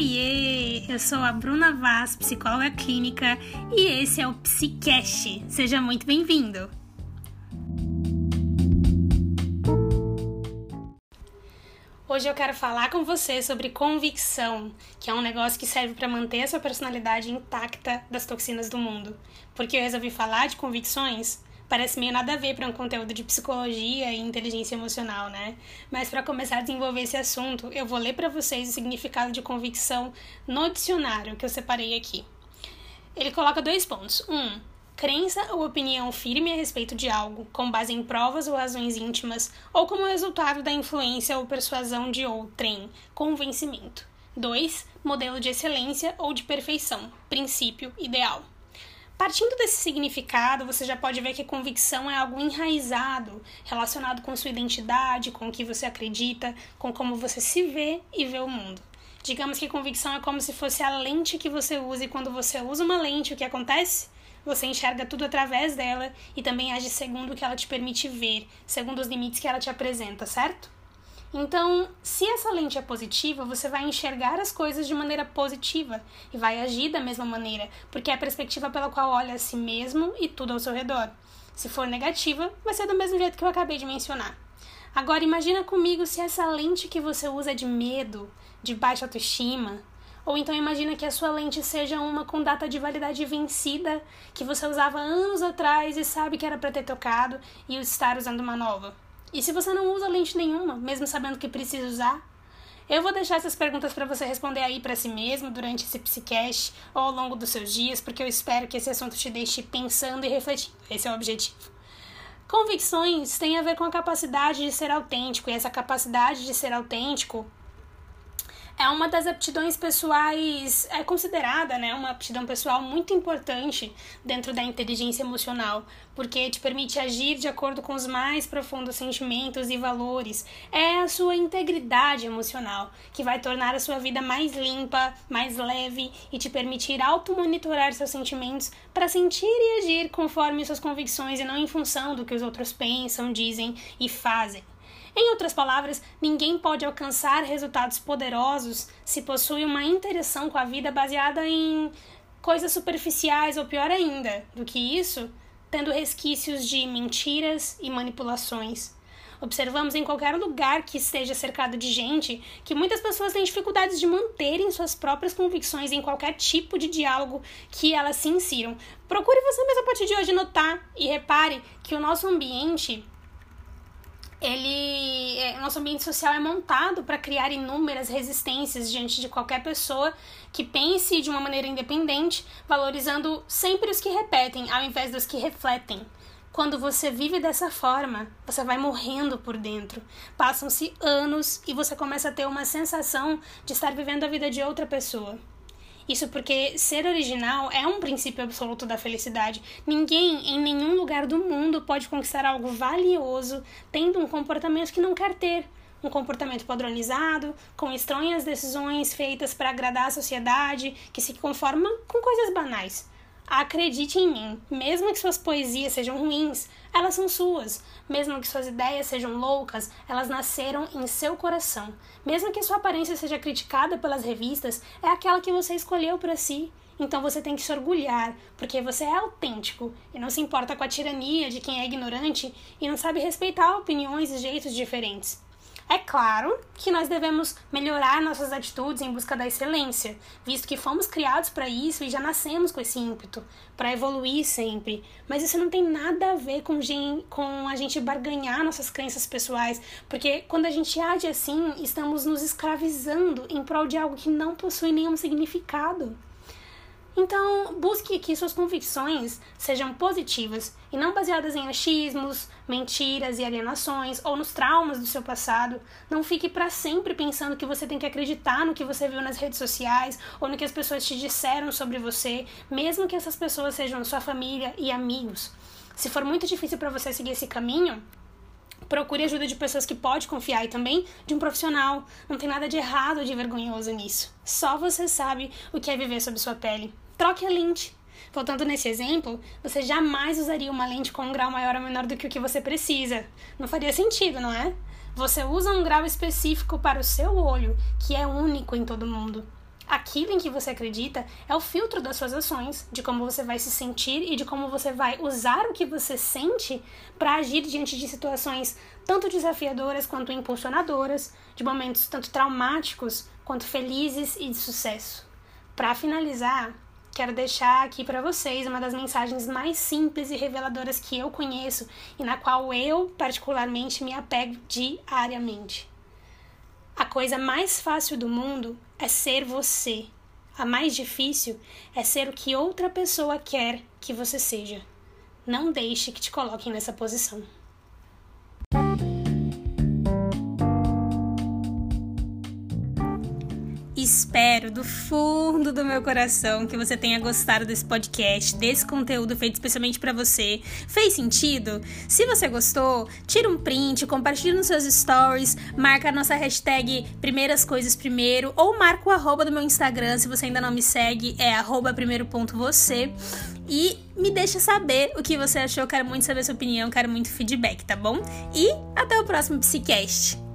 Oiê! Eu sou a Bruna Vaz, psicóloga clínica, e esse é o Psicast. Seja muito bem-vindo! Hoje eu quero falar com você sobre convicção, que é um negócio que serve para manter a sua personalidade intacta das toxinas do mundo. Porque eu resolvi falar de convicções parece meio nada a ver para um conteúdo de psicologia e inteligência emocional, né? Mas para começar a desenvolver esse assunto, eu vou ler para vocês o significado de convicção no dicionário que eu separei aqui. Ele coloca dois pontos. Um, crença ou opinião firme a respeito de algo, com base em provas ou razões íntimas, ou como resultado da influência ou persuasão de outrem, convencimento. 2. Modelo de excelência ou de perfeição, princípio ideal. Partindo desse significado, você já pode ver que convicção é algo enraizado, relacionado com sua identidade, com o que você acredita, com como você se vê e vê o mundo. Digamos que convicção é como se fosse a lente que você usa, e quando você usa uma lente, o que acontece? Você enxerga tudo através dela e também age segundo o que ela te permite ver, segundo os limites que ela te apresenta, certo? Então, se essa lente é positiva, você vai enxergar as coisas de maneira positiva e vai agir da mesma maneira, porque é a perspectiva pela qual olha a si mesmo e tudo ao seu redor. Se for negativa, vai ser do mesmo jeito que eu acabei de mencionar. Agora, imagina comigo se essa lente que você usa é de medo, de baixa autoestima, ou então imagina que a sua lente seja uma com data de validade vencida, que você usava anos atrás e sabe que era para ter tocado e estar usando uma nova. E se você não usa lente nenhuma, mesmo sabendo que precisa usar? Eu vou deixar essas perguntas para você responder aí para si mesmo durante esse psicast ou ao longo dos seus dias, porque eu espero que esse assunto te deixe pensando e refletindo. Esse é o objetivo. Convicções têm a ver com a capacidade de ser autêntico, e essa capacidade de ser autêntico é uma das aptidões pessoais, é considerada né, uma aptidão pessoal muito importante dentro da inteligência emocional, porque te permite agir de acordo com os mais profundos sentimentos e valores. É a sua integridade emocional que vai tornar a sua vida mais limpa, mais leve e te permitir auto-monitorar seus sentimentos para sentir e agir conforme suas convicções e não em função do que os outros pensam, dizem e fazem. Em outras palavras, ninguém pode alcançar resultados poderosos se possui uma interação com a vida baseada em coisas superficiais ou pior ainda do que isso, tendo resquícios de mentiras e manipulações. Observamos em qualquer lugar que esteja cercado de gente que muitas pessoas têm dificuldades de manterem suas próprias convicções em qualquer tipo de diálogo que elas se insiram. Procure você mesmo a partir de hoje notar e repare que o nosso ambiente ele é, nosso ambiente social é montado para criar inúmeras resistências diante de qualquer pessoa que pense de uma maneira independente, valorizando sempre os que repetem ao invés dos que refletem. Quando você vive dessa forma, você vai morrendo por dentro. Passam-se anos e você começa a ter uma sensação de estar vivendo a vida de outra pessoa. Isso porque ser original é um princípio absoluto da felicidade. Ninguém em nenhum lugar do mundo pode conquistar algo valioso tendo um comportamento que não quer ter. Um comportamento padronizado, com estranhas decisões feitas para agradar a sociedade, que se conforma com coisas banais. Acredite em mim, mesmo que suas poesias sejam ruins, elas são suas. Mesmo que suas ideias sejam loucas, elas nasceram em seu coração. Mesmo que sua aparência seja criticada pelas revistas, é aquela que você escolheu para si. Então você tem que se orgulhar, porque você é autêntico e não se importa com a tirania de quem é ignorante e não sabe respeitar opiniões e jeitos diferentes. É claro que nós devemos melhorar nossas atitudes em busca da excelência, visto que fomos criados para isso e já nascemos com esse ímpeto, para evoluir sempre. Mas isso não tem nada a ver com, com a gente barganhar nossas crenças pessoais, porque quando a gente age assim, estamos nos escravizando em prol de algo que não possui nenhum significado. Então, busque que suas convicções sejam positivas e não baseadas em achismos, mentiras e alienações ou nos traumas do seu passado. Não fique para sempre pensando que você tem que acreditar no que você viu nas redes sociais ou no que as pessoas te disseram sobre você, mesmo que essas pessoas sejam sua família e amigos. Se for muito difícil para você seguir esse caminho, procure ajuda de pessoas que pode confiar e também de um profissional. Não tem nada de errado ou de vergonhoso nisso. Só você sabe o que é viver sob sua pele. Troque a lente. Voltando nesse exemplo, você jamais usaria uma lente com um grau maior ou menor do que o que você precisa. Não faria sentido, não é? Você usa um grau específico para o seu olho, que é único em todo mundo. Aquilo em que você acredita é o filtro das suas ações, de como você vai se sentir e de como você vai usar o que você sente para agir diante de situações tanto desafiadoras quanto impulsionadoras, de momentos tanto traumáticos quanto felizes e de sucesso. Para finalizar, quero deixar aqui para vocês uma das mensagens mais simples e reveladoras que eu conheço e na qual eu particularmente me apego diariamente. A coisa mais fácil do mundo é ser você. A mais difícil é ser o que outra pessoa quer que você seja. Não deixe que te coloquem nessa posição. Espero do fundo do meu coração que você tenha gostado desse podcast, desse conteúdo feito especialmente para você. Fez sentido? Se você gostou, tira um print, compartilha nos seus stories, marca a nossa hashtag Primeiras Coisas Primeiro ou marca o arroba do meu Instagram se você ainda não me segue, é arroba primeiro ponto você. E me deixa saber o que você achou, quero muito saber sua opinião, quero muito feedback, tá bom? E até o próximo Psicast!